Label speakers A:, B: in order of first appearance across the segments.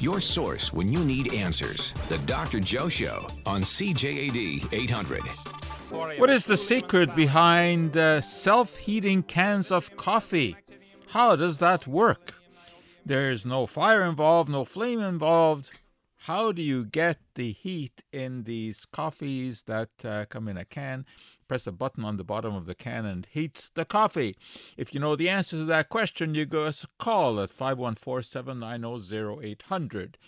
A: your source when you need answers. The Dr. Joe Show on CJAD 800.
B: What is the secret behind uh, self heating cans of coffee? How does that work? There's no fire involved, no flame involved. How do you get the heat in these coffees that uh, come in a can? Press a button on the bottom of the can and heats the coffee. If you know the answer to that question, you give us a call at 514 790 0800.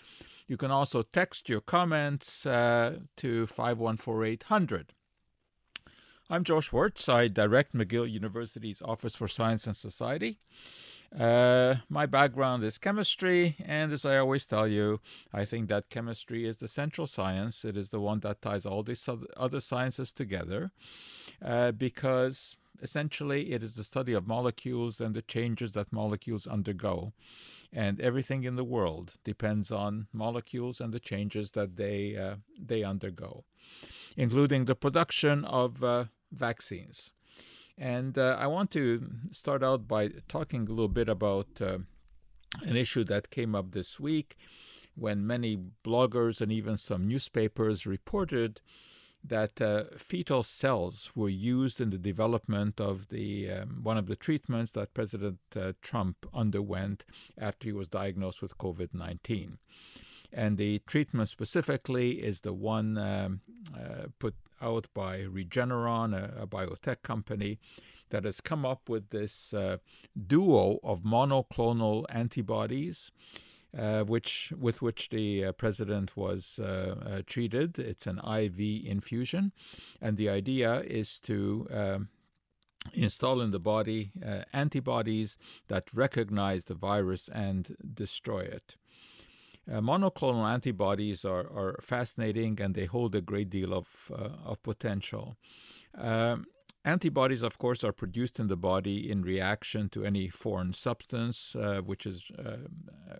B: You can also text your comments uh, to 514 800. I'm Joe Schwartz. I direct McGill University's Office for Science and Society. Uh, my background is chemistry, and as I always tell you, I think that chemistry is the central science. It is the one that ties all these other sciences together uh, because essentially it is the study of molecules and the changes that molecules undergo. And everything in the world depends on molecules and the changes that they, uh, they undergo, including the production of uh, vaccines. And uh, I want to start out by talking a little bit about uh, an issue that came up this week when many bloggers and even some newspapers reported that uh, fetal cells were used in the development of the um, one of the treatments that President uh, Trump underwent after he was diagnosed with COVID-19. And the treatment specifically is the one um, uh, put out by Regeneron, a, a, biotech company, that has come up with this uh, duo of monoclonal antibodies. Uh, which with which the uh, president was uh, uh, treated. It's an IV infusion, and the idea is to um, install in the body uh, antibodies that recognize the virus and destroy it. Uh, monoclonal antibodies are, are fascinating and they hold a great deal of, uh, of potential. Um, antibodies, of course, are produced in the body in reaction to any foreign substance, uh, which is uh, uh,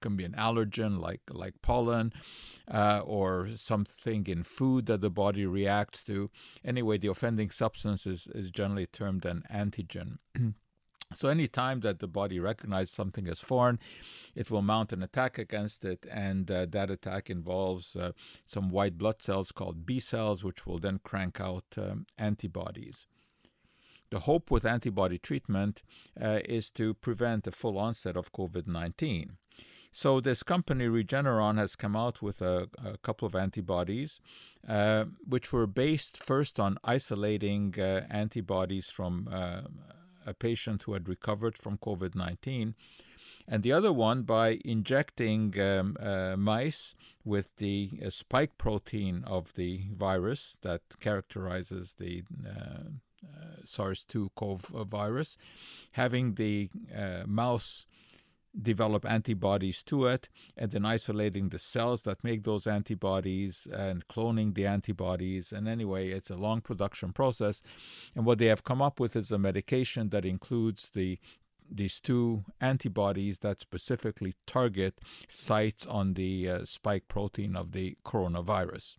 B: can be an allergen like like pollen uh, or something in food that the body reacts to. Anyway, the offending substance is, is generally termed an antigen. So, any time that the body recognizes something as foreign, it will mount an attack against it, and uh, that attack involves uh, some white blood cells called B cells, which will then crank out um, antibodies. The hope with antibody treatment uh, is to prevent the full onset of COVID 19. So, this company Regeneron has come out with a, a couple of antibodies, uh, which were based first on isolating uh, antibodies from uh, a patient who had recovered from COVID 19, and the other one by injecting um, uh, mice with the uh, spike protein of the virus that characterizes the uh, uh SARS 2 CoV virus, having the uh, mouse develop antibodies to it, and then isolating the cells that make those antibodies and cloning the antibodies. And anyway, it's a long production process. And what they have come up with is a medication that includes the these two antibodies that specifically target sites on the uh, spike protein of the coronavirus.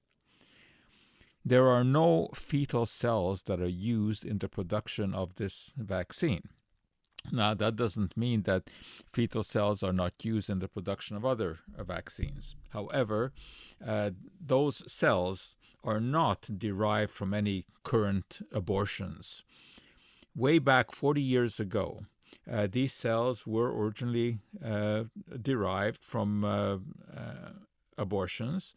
B: There are no fetal cells that are used in the production of this vaccine. Now, that doesn't mean that fetal cells are not used in the production of other uh, vaccines. However, uh, those cells are not derived from any current abortions. Way back 40 years ago, uh, these cells were originally uh, derived from uh, uh, abortions,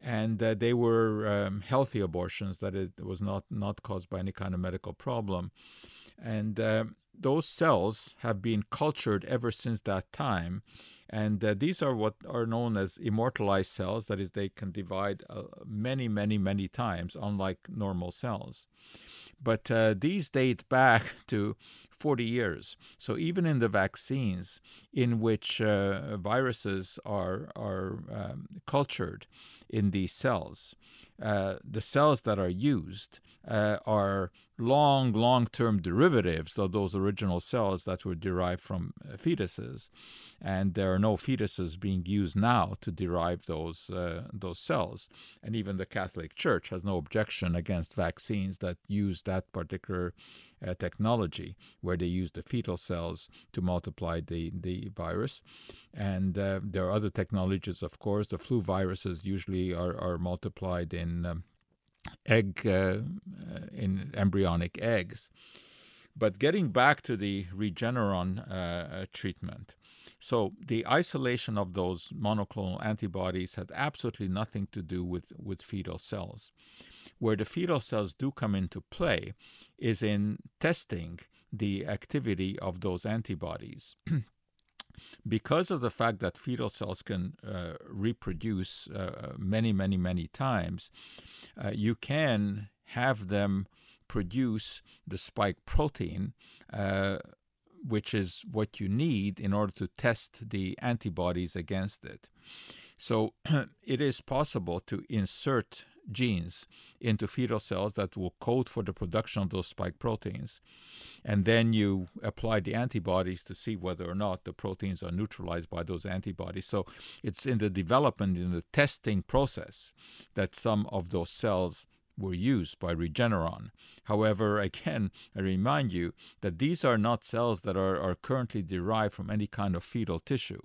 B: and they were um, healthy abortions, that it was not, not caused by any kind of medical problem. And those cells have been cultured ever since that time. And uh, these are what are known as immortalized cells. That is, they can divide uh, many, many, many times, unlike normal cells. But uh, these date back to 40 years. So even in the vaccines in which uh, viruses are, are um, cultured in these cells, uh, the cells that are used uh, are long, long term derivatives of those original cells that were derived from fetuses. And there are no fetuses being used now to derive those, uh, those cells. And even the Catholic Church has no objection against vaccines that use that particular uh, technology, where they use the fetal cells to multiply the, the virus. And uh, there are other technologies, of course. The flu viruses usually are, are multiplied in um, egg uh, in embryonic eggs. But getting back to the Regeneron uh, treatment, so the isolation of those monoclonal antibodies had absolutely nothing to do with, with fetal cells. Where the fetal cells do come into play is in testing the activity of those antibodies. because of the fact that fetal cells can uh, reproduce uh, many, many, many times, uh, you can have them produce the spike protein, uh, which is what you need in order to test the antibodies against it. So it is possible to insert genes into fetal cells that will code for the production of those spike proteins. And then you apply the antibodies to see whether or not the proteins are neutralized by those antibodies. So it's in the development, in the testing process, that some of those cells were used by Regeneron. However, again, I remind you that these are not cells that are, are currently derived from any kind of fetal tissue.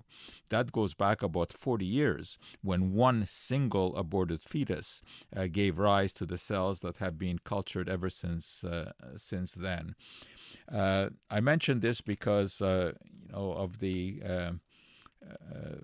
B: That goes back about 40 years when one single aborted fetus uh, gave rise to the cells that have been cultured ever since, uh, since then. Uh, I mentioned this because, uh, you know, of the uh, uh,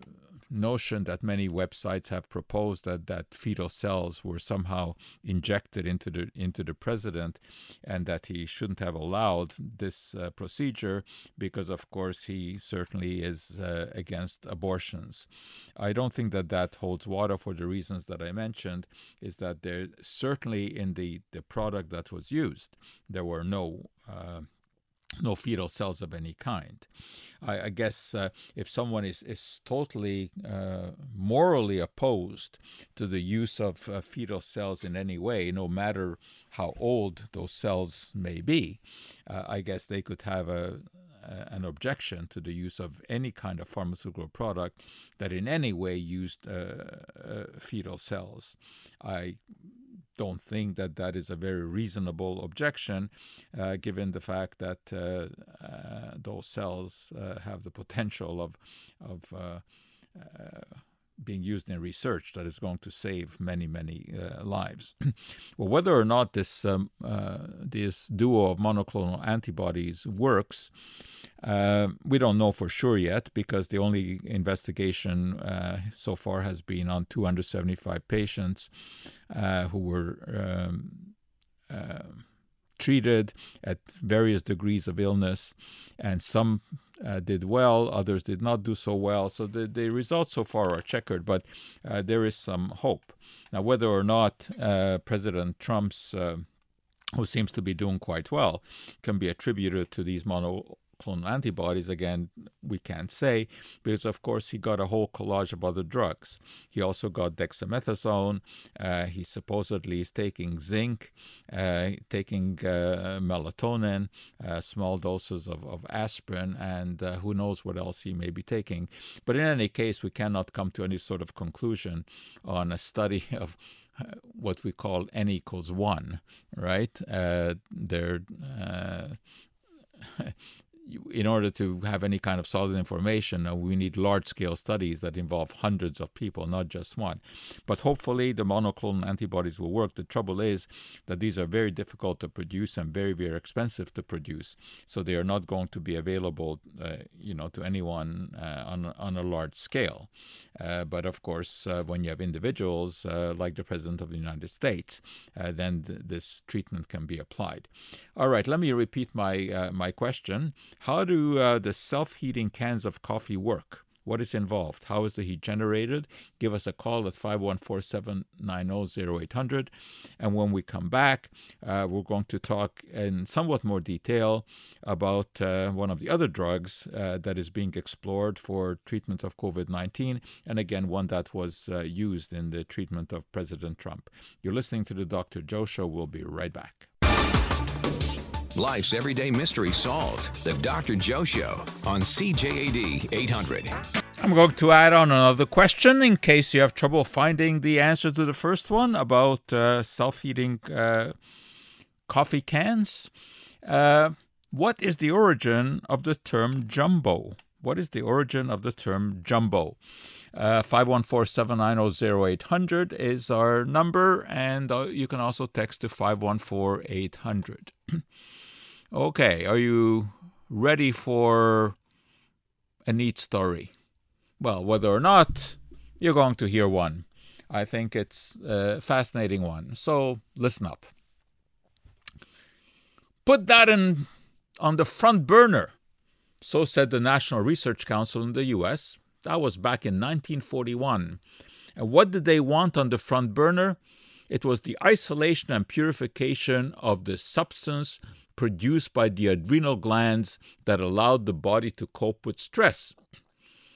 B: notion that many websites have proposed that, that fetal cells were somehow injected into the into the president, and that he shouldn't have allowed this uh, procedure because, of course, he certainly is uh, against abortions. I don't think that that holds water for the reasons that I mentioned. Is that there certainly in the the product that was used there were no uh, no fetal cells of any kind. I, I guess uh, if someone is, is totally uh, morally opposed to the use of uh, fetal cells in any way, no matter how old those cells may be, uh, I guess they could have a, an objection to the use of any kind of pharmaceutical product that in any way used uh, uh, fetal cells. I don't think that that is a very reasonable objection, uh, given the fact that uh, uh, those cells uh, have the potential of of uh, being used in research that is going to save many, many uh, lives. well, whether or not this um, uh, this duo of monoclonal antibodies works, uh, we don't know for sure yet because the only investigation uh, so far has been on 275 patients uh, who were. Um, uh, treated at various degrees of illness, and some uh, did well, others did not do so well. So the, the results so far are checkered, but uh, there is some hope. Now, whether or not uh, President Trump's who seems to be doing quite well, can be attributed to these mono monoclonal antibodies, again, we can't say, because of course he got a whole collage of other drugs. He also got dexamethasone. Uh, he supposedly is taking zinc, uh, taking uh, melatonin, uh, small doses of, of aspirin, and uh, who knows what else he may be taking. But in any case, we cannot come to any sort of conclusion on a study of uh, what we call n equals one, right? Uh, uh, in order to have any kind of solid information, uh, we need large scale studies that involve hundreds of people, not just one. But hopefully, the monoclonal antibodies will work. The trouble is that these are very difficult to produce and very, very expensive to produce. So they are not going to be available, uh, you know, to anyone uh, on, on a large scale. Uh, but of course, uh, when you have individuals uh, like the President of the United States, then th- this treatment can be applied. All right, let me repeat my, my question. How do uh, the self heating cans of coffee work? What is involved? How is the heat generated? Give us a call at 514 790 0800. And when we come back, uh, we're going to talk in somewhat more detail about uh, one of the other drugs uh, that is being explored for treatment of COVID 19, and again, one that was uh, used in the treatment of President Trump. You're listening to the Dr. Joe Show. We'll be right back.
A: Life's everyday mystery solved. The Dr. Joe Show on CJAD 800.
B: I'm going to add on another question in case you have trouble finding the answer to the first one about uh, self heating uh, coffee cans. Uh, what is the origin of the term jumbo? What is the origin of the term jumbo? Uh, 514-790-0800 is our number, and uh, you can also text to 514-800. okay, are you ready for a neat story? Well, whether or not, you're going to hear one. I think it's a fascinating one. So listen up. Put that in on the front burner. So said the National Research Council in the US. That was back in 1941. And what did they want on the front burner? It was the isolation and purification of the substance produced by the adrenal glands that allowed the body to cope with stress.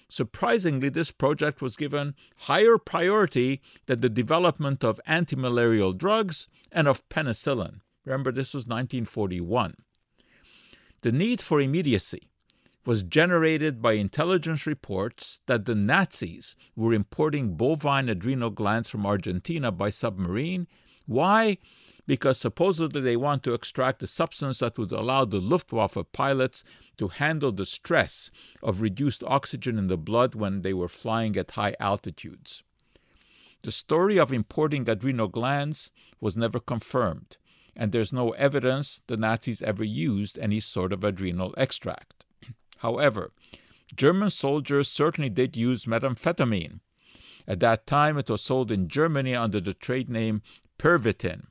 B: Surprisingly, this project was given higher priority than the development of antimalarial drugs and of penicillin. Remember, this was 1941. The need for immediacy was generated by intelligence reports that the Nazis were importing bovine adrenal glands from Argentina by submarine. Why? Because supposedly they want to extract a substance that would allow the Luftwaffe pilots to handle the stress of reduced oxygen in the blood when they were flying at high altitudes. The story of importing adrenal glands was never confirmed, and there's no evidence the Nazis ever used any sort of adrenal extract. However, German soldiers certainly did use methamphetamine. At that time, it was sold in Germany under the trade name Pervitin,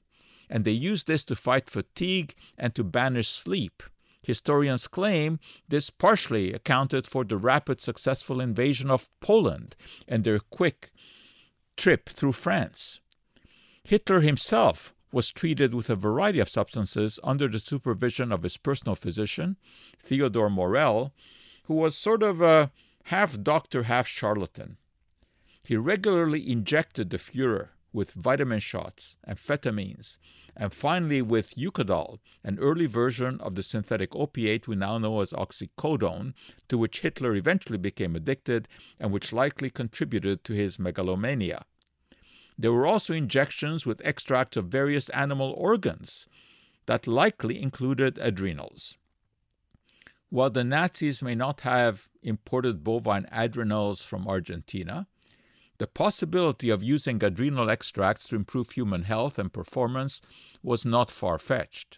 B: and they used this to fight fatigue and to banish sleep. Historians claim this partially accounted for the rapid successful invasion of Poland and their quick trip through France. Hitler himself was treated with a variety of substances under the supervision of his personal physician, Theodor Morell, who was sort of a half doctor, half charlatan. He regularly injected the Fuhrer with vitamin shots, amphetamines, and finally with Eukodal, an early version of the synthetic opiate we now know as oxycodone, to which Hitler eventually became addicted and which likely contributed to his megalomania. There were also injections with extracts of various animal organs that likely included adrenals. While the Nazis may not have imported bovine adrenals from Argentina, the possibility of using adrenal extracts to improve human health and performance was not far fetched.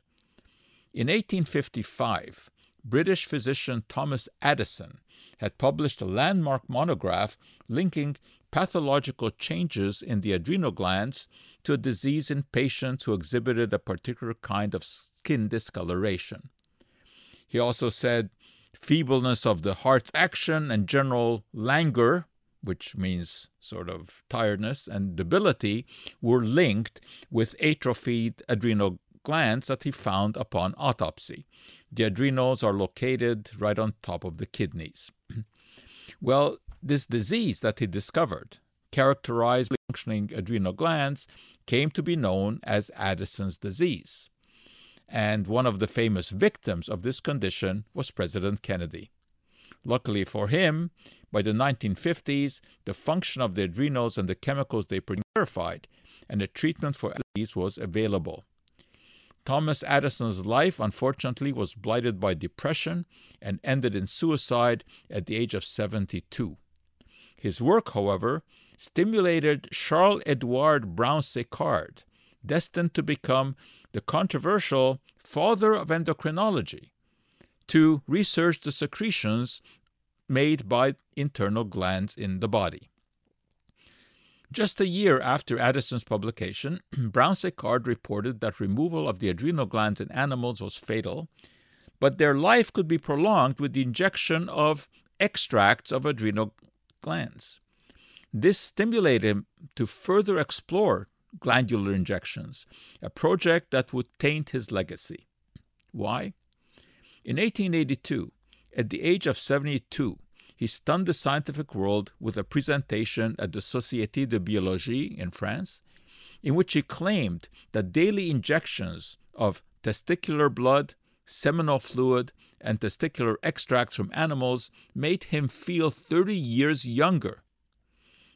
B: In 1855, British physician Thomas Addison had published a landmark monograph linking pathological changes in the adrenal glands to a disease in patients who exhibited a particular kind of skin discoloration. He also said feebleness of the heart's action and general languor which means sort of tiredness, and debility were linked with atrophied adrenal glands that he found upon autopsy. The adrenals are located right on top of the kidneys. well, this disease that he discovered, characterized functioning adrenal glands, came to be known as Addison's disease. And one of the famous victims of this condition was President Kennedy. Luckily for him, by the 1950s, the function of the adrenals and the chemicals they produce verified, and a treatment for disease was available. Thomas Addison's life, unfortunately, was blighted by depression and ended in suicide at the age of 72. His work, however, stimulated Charles Edouard Brown Séquard, destined to become the controversial father of endocrinology to research the secretions made by internal glands in the body. Just a year after Addison's publication, Brown Séquard reported that removal of the adrenal glands in animals was fatal, but their life could be prolonged with the injection of extracts of adrenal glands. This stimulated him to further explore glandular injections, a project that would taint his legacy. Why? In 1882, at the age of 72, he stunned the scientific world with a presentation at the Société de Biologie in France, in which he claimed that daily injections of testicular blood, seminal fluid, and testicular extracts from animals made him feel 30 years younger.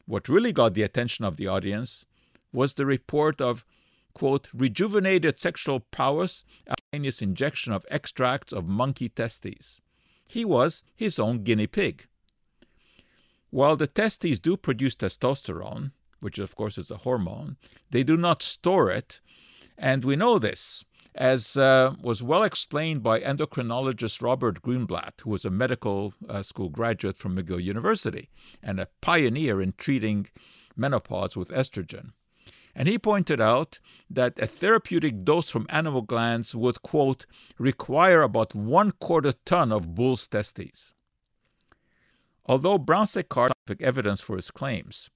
B: What really got the attention of the audience was the report of, quote, rejuvenated sexual prowess after injection of extracts of monkey testes. He was his own guinea pig. While the testes do produce testosterone, which of course is a hormone, they do not store it, and we know this, as uh, was well explained by endocrinologist Robert Greenblatt, who was a medical uh, school graduate from McGill University and a pioneer in treating menopause with estrogen. And he pointed out that a therapeutic dose from animal glands would, quote, require about one quarter ton of bull's testes. Although Brown-Séquard scientific evidence for his claims,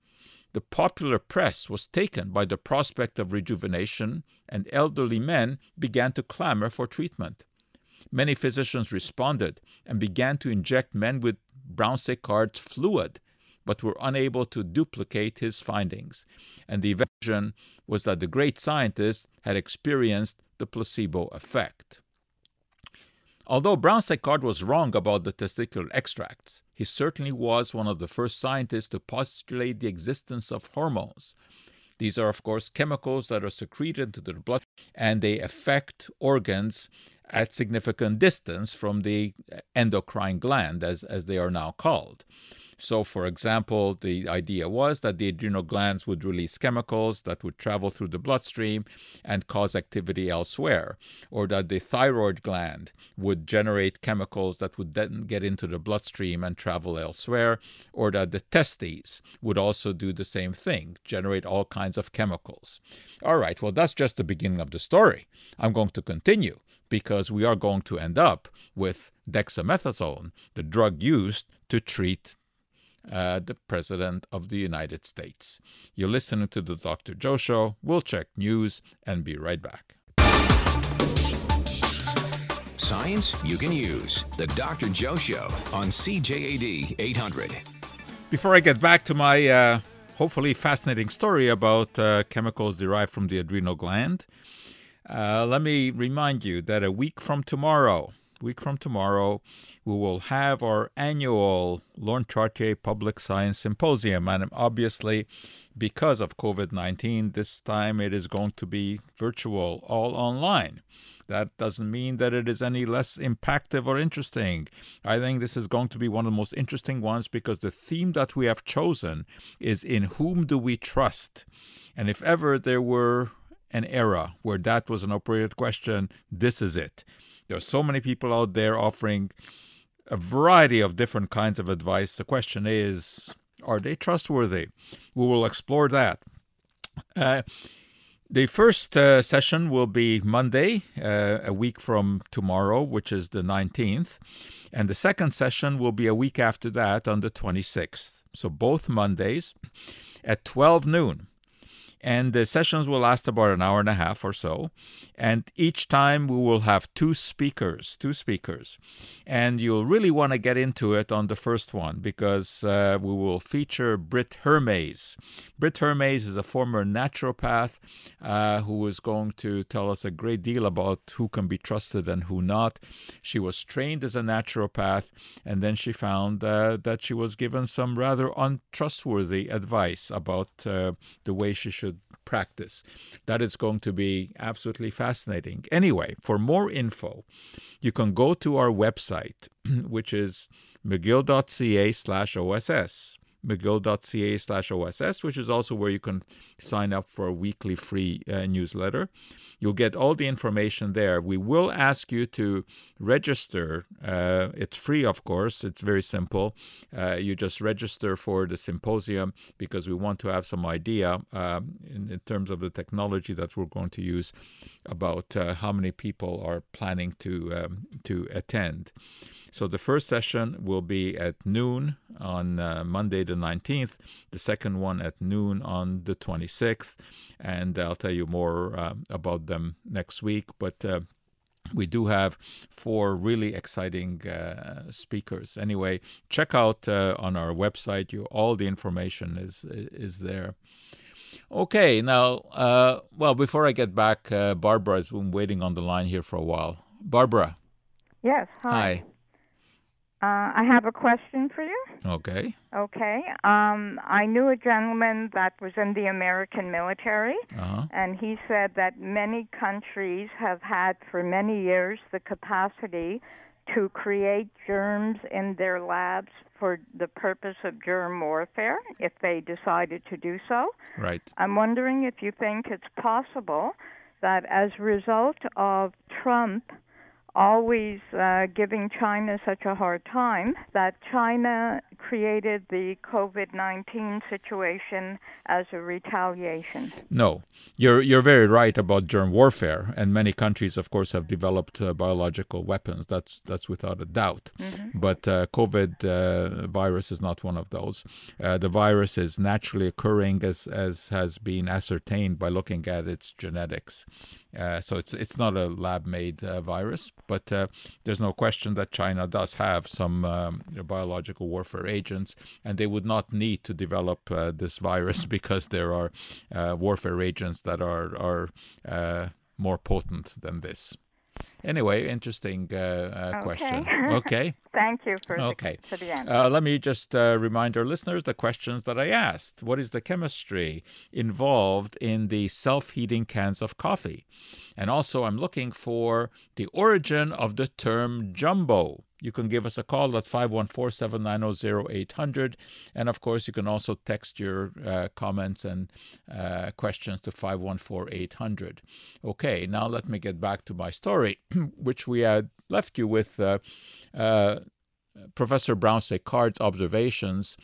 B: the popular press was taken by the prospect of rejuvenation, and elderly men began to clamor for treatment. Many physicians responded and began to inject men with Brown-Séquard's fluid, but were unable to duplicate his findings. And the version was that the great scientist had experienced the placebo effect. Although Brown-Séquard was wrong about the testicular extracts, he certainly was one of the first scientists to postulate the existence of hormones. These are, of course, chemicals that are secreted into the blood and they affect organs at significant distance from the endocrine gland, as, as they are now called. So, for example, the idea was that the adrenal glands would release chemicals that would travel through the bloodstream and cause activity elsewhere, or that the thyroid gland would generate chemicals that would then get into the bloodstream and travel elsewhere, or that the testes would also do the same thing, generate all kinds of chemicals. All right, well, that's just the beginning of the story. I'm going to continue because we are going to end up with dexamethasone, the drug used to treat uh, the President of the United States. You're listening to the Dr. Joe Show. We'll check news and be right back.
A: Science you can use. The Dr. Joe Show on CJAD 800.
B: Before I get back to my uh, hopefully fascinating story about uh, chemicals derived from the adrenal gland, uh, let me remind you that a week from tomorrow, week from tomorrow, we will have our annual Lorne Trottier Public Science Symposium. And obviously, because of COVID 19, this time it is going to be virtual, all online. That doesn't mean that it is any less impactful or interesting. I think this is going to be one of the most interesting ones because the theme that we have chosen is In Whom Do We Trust? And if ever there were an era where that was an appropriate question, this is it. There are so many people out there offering a variety of different kinds of advice. The question is, are they trustworthy? We will explore that. Uh, the first uh, session will be Monday, uh, a week from tomorrow, which is the 19th. And the second session will be a week after that on the 26th. So both Mondays at 12 noon and the sessions will last about an hour and a half or so. And each time we will have two speakers, two speakers. And you'll really want to get into it on the first one because uh, we will feature Britt Hermes. Britt Hermes is a former naturopath uh, who is going to tell us a great deal about who can be trusted and who not. She was trained as a naturopath, and then she found uh, that she was given some rather untrustworthy advice about uh, the way she should practice. That is going to be absolutely fascinating. Anyway, for more info, you can go to our website, which is mcgill.ca slash OSS mcgill.ca slash OSS, which is also where you can sign up for a weekly free uh, newsletter. You'll get all the information there. We will ask you to register. Uh, it's free, of course. It's very simple. Uh, you just register for the symposium because we want to have some idea um, in, in, terms of the technology that we're going to use about uh, how many people are planning to um, to attend. So the first session will be at noon on uh, Monday the 19th, the second one at noon on the 26th. And I'll tell you more uh, about them next week. But uh, we do have four really exciting uh, speakers. Anyway, check out uh, on our website. You all the information is is there. Okay, now, uh, well, before I get back, uh, Barbara has been waiting on the line here for a while. Barbara.
C: Yes. Hi. Uh, I have a question for you.
B: Okay.
C: Okay. Um, I knew a gentleman that was in the American military,
B: Uh-huh.
C: and he said that many countries have had for many years the capacity to create germs in their labs for the purpose of germ warfare if they decided to do so.
B: Right.
C: I'm wondering if you think it's possible that as a result of Trump always uh, giving China such a hard time, that China created the COVID 19 situation as a retaliation.
B: No, you're you're very right about germ warfare, and many countries, of course, have developed uh, biological weapons. That's that's without a doubt. But uh, COVID uh, virus is not one of those. Uh, the virus is naturally occurring, as as has been ascertained by looking at its genetics. Uh, so it's it's not a lab-made uh, virus, but uh, there's no question that China does have some um, biological warfare agents, and they would not need to develop uh, this virus because there are uh, warfare agents that are are more potent than this. Anyway, interesting uh, uh, question. Okay.
C: Thank you for,
B: Okay.
C: the, for the answer.
B: Uh, let me just uh, remind our listeners the questions that I asked. What is the chemistry involved in the self heating cans of coffee? And also, I'm looking for the origin of the term jumbo. You can give us a call at 514 790 0800. And of course, you can also text your uh, comments and uh, questions to 514 800. Okay, now let me get back to my story, which we had left you with. Uh, uh, Professor Brown Séquard's observations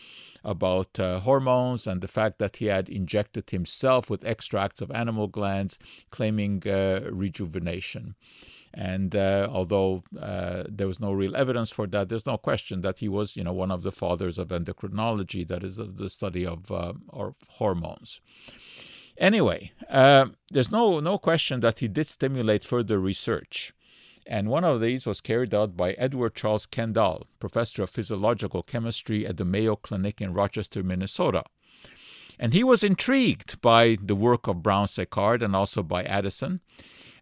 B: about uh, hormones and the fact that he had injected himself with extracts of animal glands, claiming uh, rejuvenation. And uh, although uh, there was no real evidence for that, there's no question that he was, you know, one of the fathers of endocrinology, that is the study of, uh, hormones. Anyway, uh, there's no no question that he did stimulate further research. And one of these was carried out by Edward Charles Kendall, professor of physiological chemistry at the Mayo Clinic in Rochester, Minnesota. And he was intrigued by the work of Brown Séquard and also by Addison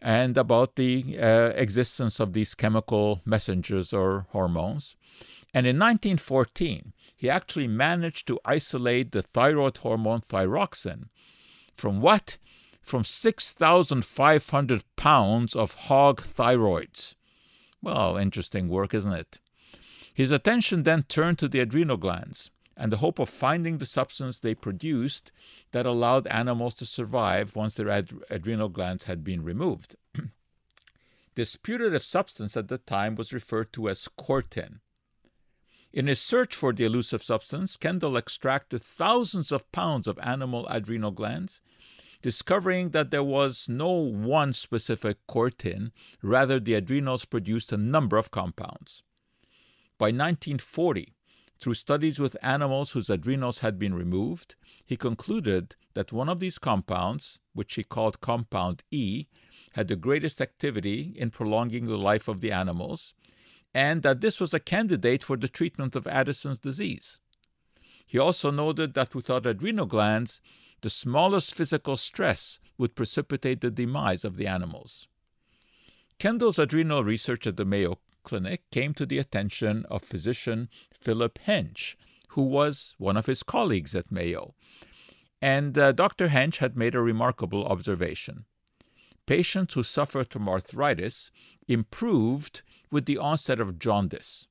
B: and about the uh, existence of these chemical messengers or hormones. And in 1914, he actually managed to isolate the thyroid hormone thyroxine from what? From 6,500 pounds of hog thyroids. Well, interesting work, isn't it? His attention then turned to the adrenal glands and the hope of finding the substance they produced that allowed animals to survive once their ad- adrenal glands had been removed. this putative substance at the time was referred to as cortin. In his search for the elusive substance, Kendall extracted thousands of pounds of animal adrenal glands, discovering that there was no one specific cortin, rather, the adrenals produced a number of compounds. By 1940, through studies with animals whose adrenals had been removed, he concluded that one of these compounds, which he called compound E, had the greatest activity in prolonging the life of the animals, and that this was a candidate for the treatment of Addison's disease. He also noted that without adrenal glands, the smallest physical stress would precipitate the demise of the animals. Kendall's adrenal research at the Mayo Clinic came to the attention of physician Philip Hench, who was one of his colleagues at Mayo. And uh, Dr. Hench had made a remarkable observation. Patients who suffered from arthritis improved with the onset of jaundice.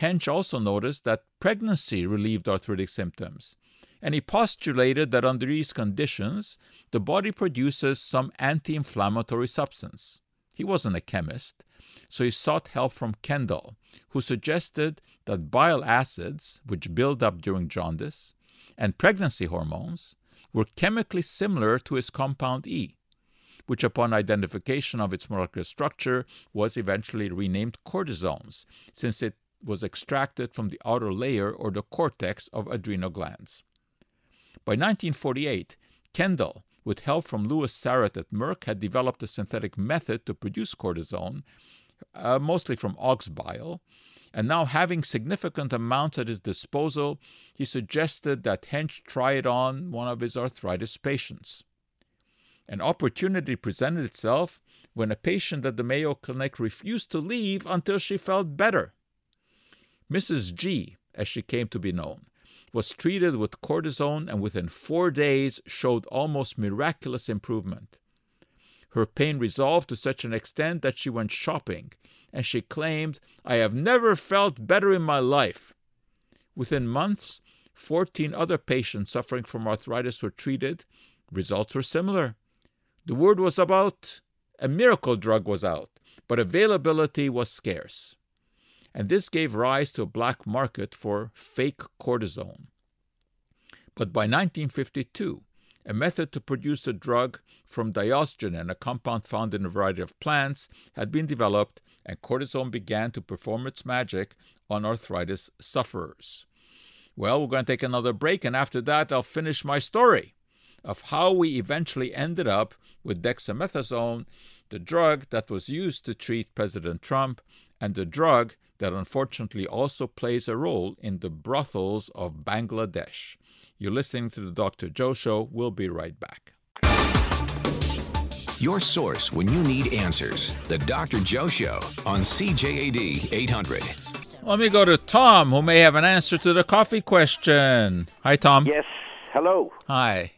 B: Hench also noticed that pregnancy relieved arthritic symptoms, and he postulated that under these conditions, the body produces some anti inflammatory substance. He wasn't a chemist, so he sought help from Kendall, who suggested that bile acids, which build up during jaundice, and pregnancy hormones were chemically similar to his compound E, which, upon identification of its molecular structure, was eventually renamed cortisones, since it was extracted from the outer layer or the cortex of adrenal glands. By 1948, Kendall, with help from Lewis Sarett at Merck, had developed a synthetic method to produce cortisone, uh, mostly from ox bile, and now having significant amounts at his disposal, he suggested that Hench try it on one of his arthritis patients. An opportunity presented itself when a patient at the Mayo Clinic refused to leave until she felt better. Mrs. G, as she came to be known, was treated with cortisone and within four days showed almost miraculous improvement. Her pain resolved to such an extent that she went shopping, and she claimed, I have never felt better in my life. Within months, 14 other patients suffering from arthritis were treated. Results were similar. The word was about a miracle drug was out, but availability was scarce. And this gave rise to a black market for fake cortisone. But by 1952, a method to produce the drug from diosgenin, a compound found in a variety of plants, had been developed, and cortisone began to perform its magic on arthritis sufferers. Well, we're going to take another break, and after that, I'll finish my story of how we eventually ended up with dexamethasone, the drug that was used to treat President Trump, and the drug that unfortunately also plays a role in the brothels of Bangladesh. You're listening to the Dr. Joe Show. We'll be right back.
A: Your source when you need answers. The Dr. Joe Show on CJAD 800.
B: Let me go to Tom, who may have an answer to the coffee question. Hi, Tom.
D: Yes. Hello.
B: Hi.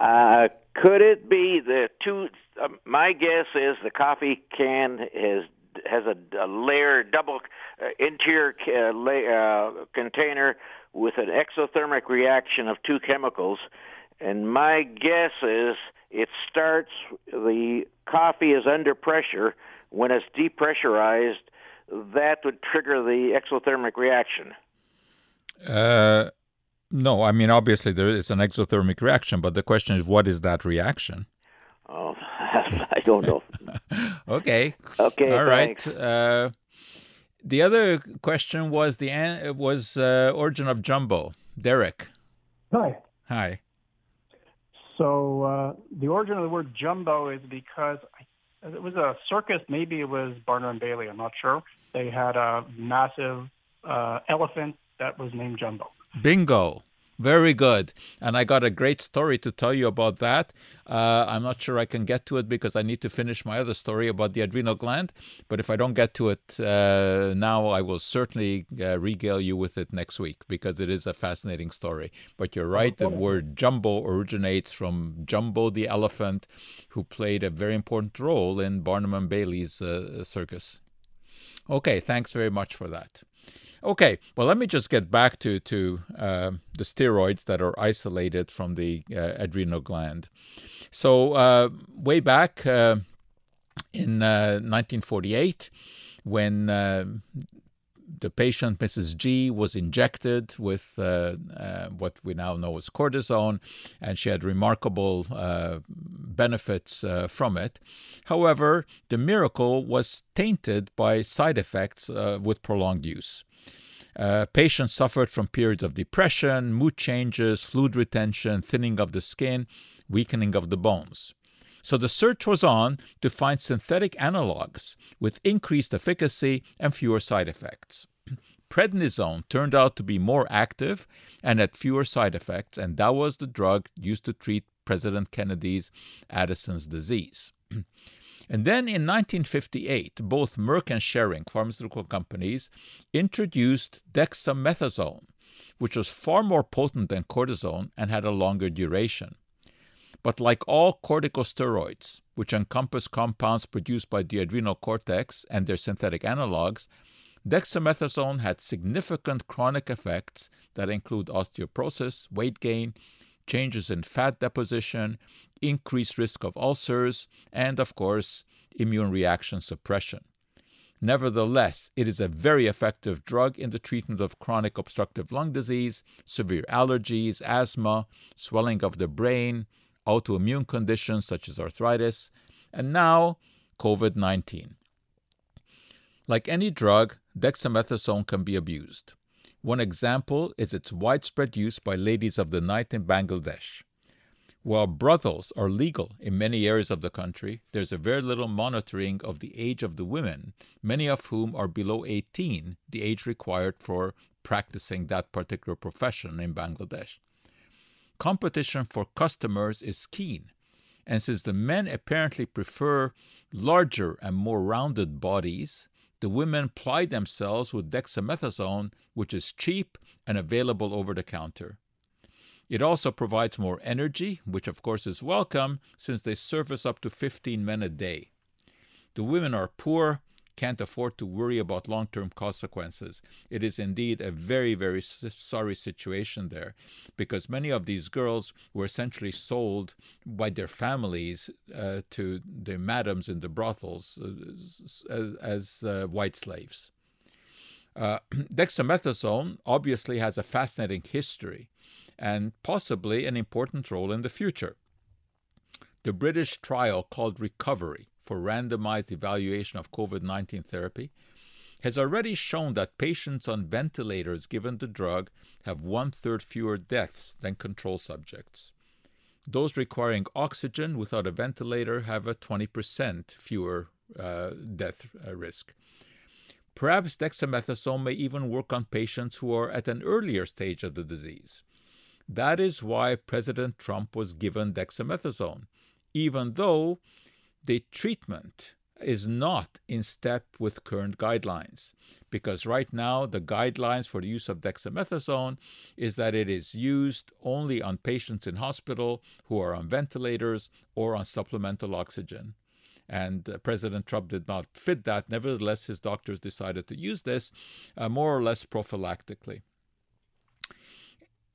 D: Uh, could it be the two? Uh, my guess is the coffee can is has a, a layer, double interior uh, lay, uh, container with an exothermic reaction of two chemicals, and my guess is it starts. The coffee is under pressure. When it's depressurized, that would trigger the exothermic reaction.
B: Uh, no, I mean obviously there is an exothermic reaction, but the question is, what is that reaction?
D: Oh, I don't know.
B: okay.
D: Okay.
B: All right.
D: thanks.
B: Uh, the other question was the was uh, origin of jumbo. Derek.
E: Hi.
B: Hi.
E: So uh, the origin of the word jumbo is because I, it was a circus. Maybe it was Barnum and Bailey. I'm not sure. They had a massive uh, elephant that was named Jumbo.
B: Bingo. Very good. And I got a great story to tell you about that. Uh, I'm not sure I can get to it because I need to finish my other story about the adrenal gland. But if I don't get to it uh, now, I will certainly uh, regale you with it next week because it is a fascinating story. But you're right, the word jumbo originates from Jumbo the elephant, who played a very important role in Barnum and Bailey's uh, circus. Okay, thanks very much for that. Okay, well, let me just get back to to uh, the steroids that are isolated from the uh, adrenal gland. So uh, way back uh, in 1948, when uh, the patient, Mrs. G, was injected with uh, what we now know as cortisone, and she had remarkable benefits from it. However, the miracle was tainted by side effects with prolonged use. Uh, patients suffered from periods of depression, mood changes, fluid retention, thinning of the skin, weakening of the bones. So the search was on to find synthetic analogs with increased efficacy and fewer side effects. Prednisone turned out to be more active and had fewer side effects, and that was the drug used to treat President Kennedy's Addison's disease. And then in 1958, both Merck and Schering, pharmaceutical companies, introduced dexamethasone, which was far more potent than cortisone and had a longer duration. But like all corticosteroids, which encompass compounds produced by the adrenal cortex and their synthetic analogs, dexamethasone had significant chronic effects that include osteoporosis, weight gain, changes in fat deposition, increased risk of ulcers, and, of course, immune reaction suppression. Nevertheless, it is a very effective drug in the treatment of chronic obstructive lung disease, severe allergies, asthma, swelling of the brain, autoimmune conditions such as arthritis, and now COVID 19. Like any drug, dexamethasone can be abused. One example is its widespread use by ladies of the night in Bangladesh. While brothels are legal in many areas of the country, there's a very little monitoring of the age of the women, many of whom are below 18, the age required for practicing that particular profession in Bangladesh. Competition for customers is keen, and since the men apparently prefer larger and more rounded bodies, the women ply themselves with dexamethasone, which is cheap and available over the counter. It also provides more energy, which of course is welcome since they service up to 15 men a day. The women are poor, can't afford to worry about long term consequences. It is indeed a very, very sorry situation there because many of these girls were essentially sold by their families uh, to the madams in the brothels uh, as, as uh, white slaves. Uh, dexamethasone obviously has a fascinating history and possibly an important role in the future. The British trial called Recovery for randomized evaluation of COVID 19 therapy has already shown that patients on ventilators given the drug have one third fewer deaths than control subjects. Those requiring oxygen without a ventilator have a 20% fewer uh, death uh, risk. Perhaps dexamethasone may even work on patients who are at an earlier stage of the disease. That is why President Trump was given dexamethasone, even though the treatment is not in step with current guidelines. Because right now, the guidelines for the use of dexamethasone is that it is used only on patients in hospital who are on ventilators or on supplemental oxygen. And uh, President Trump did not fit that. Nevertheless, his doctors decided to use this uh, more or less prophylactically.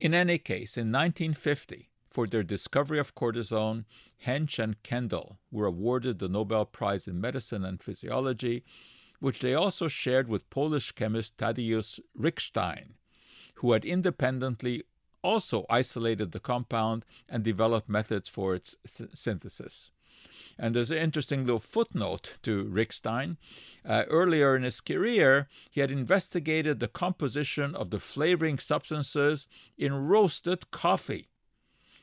B: In any case, in 1950, for their discovery of cortisone, Hench and Kendall were awarded the Nobel Prize in Medicine and Physiology, which they also shared with Polish chemist Tadeusz Reichstein, who had independently also isolated the compound and developed methods for its synthesis. And there's an interesting little footnote to Reichstein. Uh, earlier in his career, he had investigated the composition of the flavoring substances in roasted coffee.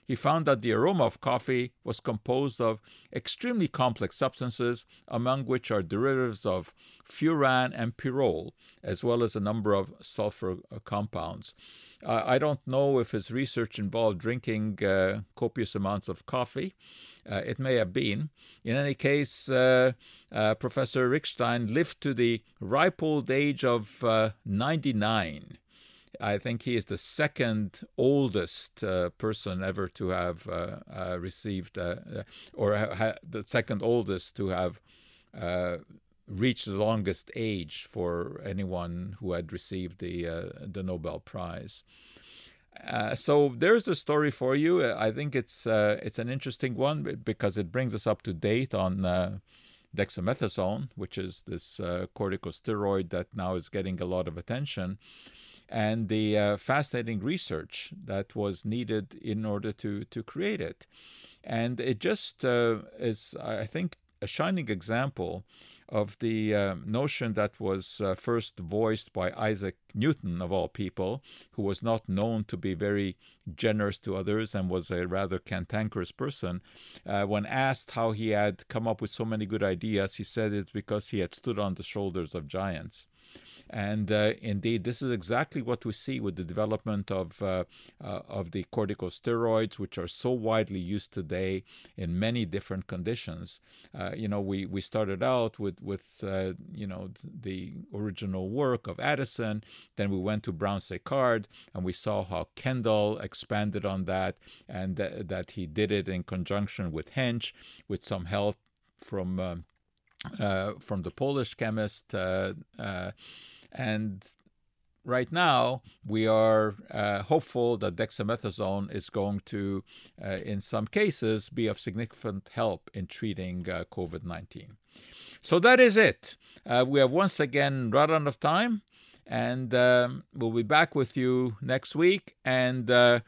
B: He found that the aroma of coffee was composed of extremely complex substances, among which are derivatives of furan and pyrrole, as well as a number of sulfur compounds. Uh, I don't know if his research involved drinking uh, copious amounts of coffee. Uh, it may have been. In any case, uh, uh, Professor Reichstein lived to the ripe old age of 99. I think he is the second oldest uh, person ever to have uh, uh, received, or ha- the second oldest to have reached the longest age for anyone who had received the the Nobel Prize. Uh, so there's the story for you. I think it's uh, it's an interesting one because it brings us up to date on uh, dexamethasone, which is this uh, corticosteroid that now is getting a lot of attention, and the uh, fascinating research that was needed in order to to create it. And it just is, I think, a shining example of the uh, notion that was uh, first voiced by Isaac Newton, of all people, who was not known to be very generous to others and was a rather cantankerous person. Uh, when asked how he had come up with so many good ideas, he said it's because he had stood on the shoulders of giants. And uh, indeed, this is exactly what we see with the development of uh, uh, of the corticosteroids, which are so widely used today in many different conditions. Uh, you know, we, we started out with with uh, you know the original work of Addison, then we went to Brown Séquard, and we saw how Kendall expanded on that, and th- that he did it in conjunction with Hench, with some help from. Um, uh, from the Polish chemist, uh, uh, and right now, we are uh, hopeful that dexamethasone is going to, uh, in some cases, be of significant help in treating uh, COVID 19. So that is it. Uh, we have once again run out of time, and um, we'll be back with you next week. And uh,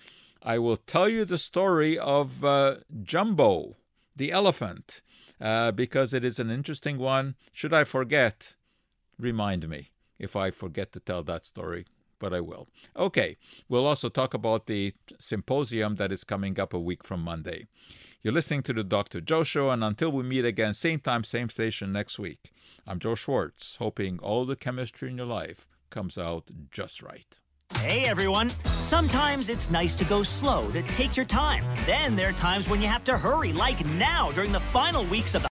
B: I will tell you the story of uh, Jumbo, the elephant, Uh, because it is an interesting one. Should I forget, remind me. if I forget to tell that story, but I will. Okay, we'll also talk about the symposium that is coming up a week from Monday. You're listening to the Dr. Joe Show, and until we meet again, same time, same station next week, I'm Joe Schwartz, hoping all the chemistry in your life comes out just right.
F: Hey everyone! Sometimes it's nice to go slow, to take your time. Then there are times when you have to hurry, like now during the final weeks of the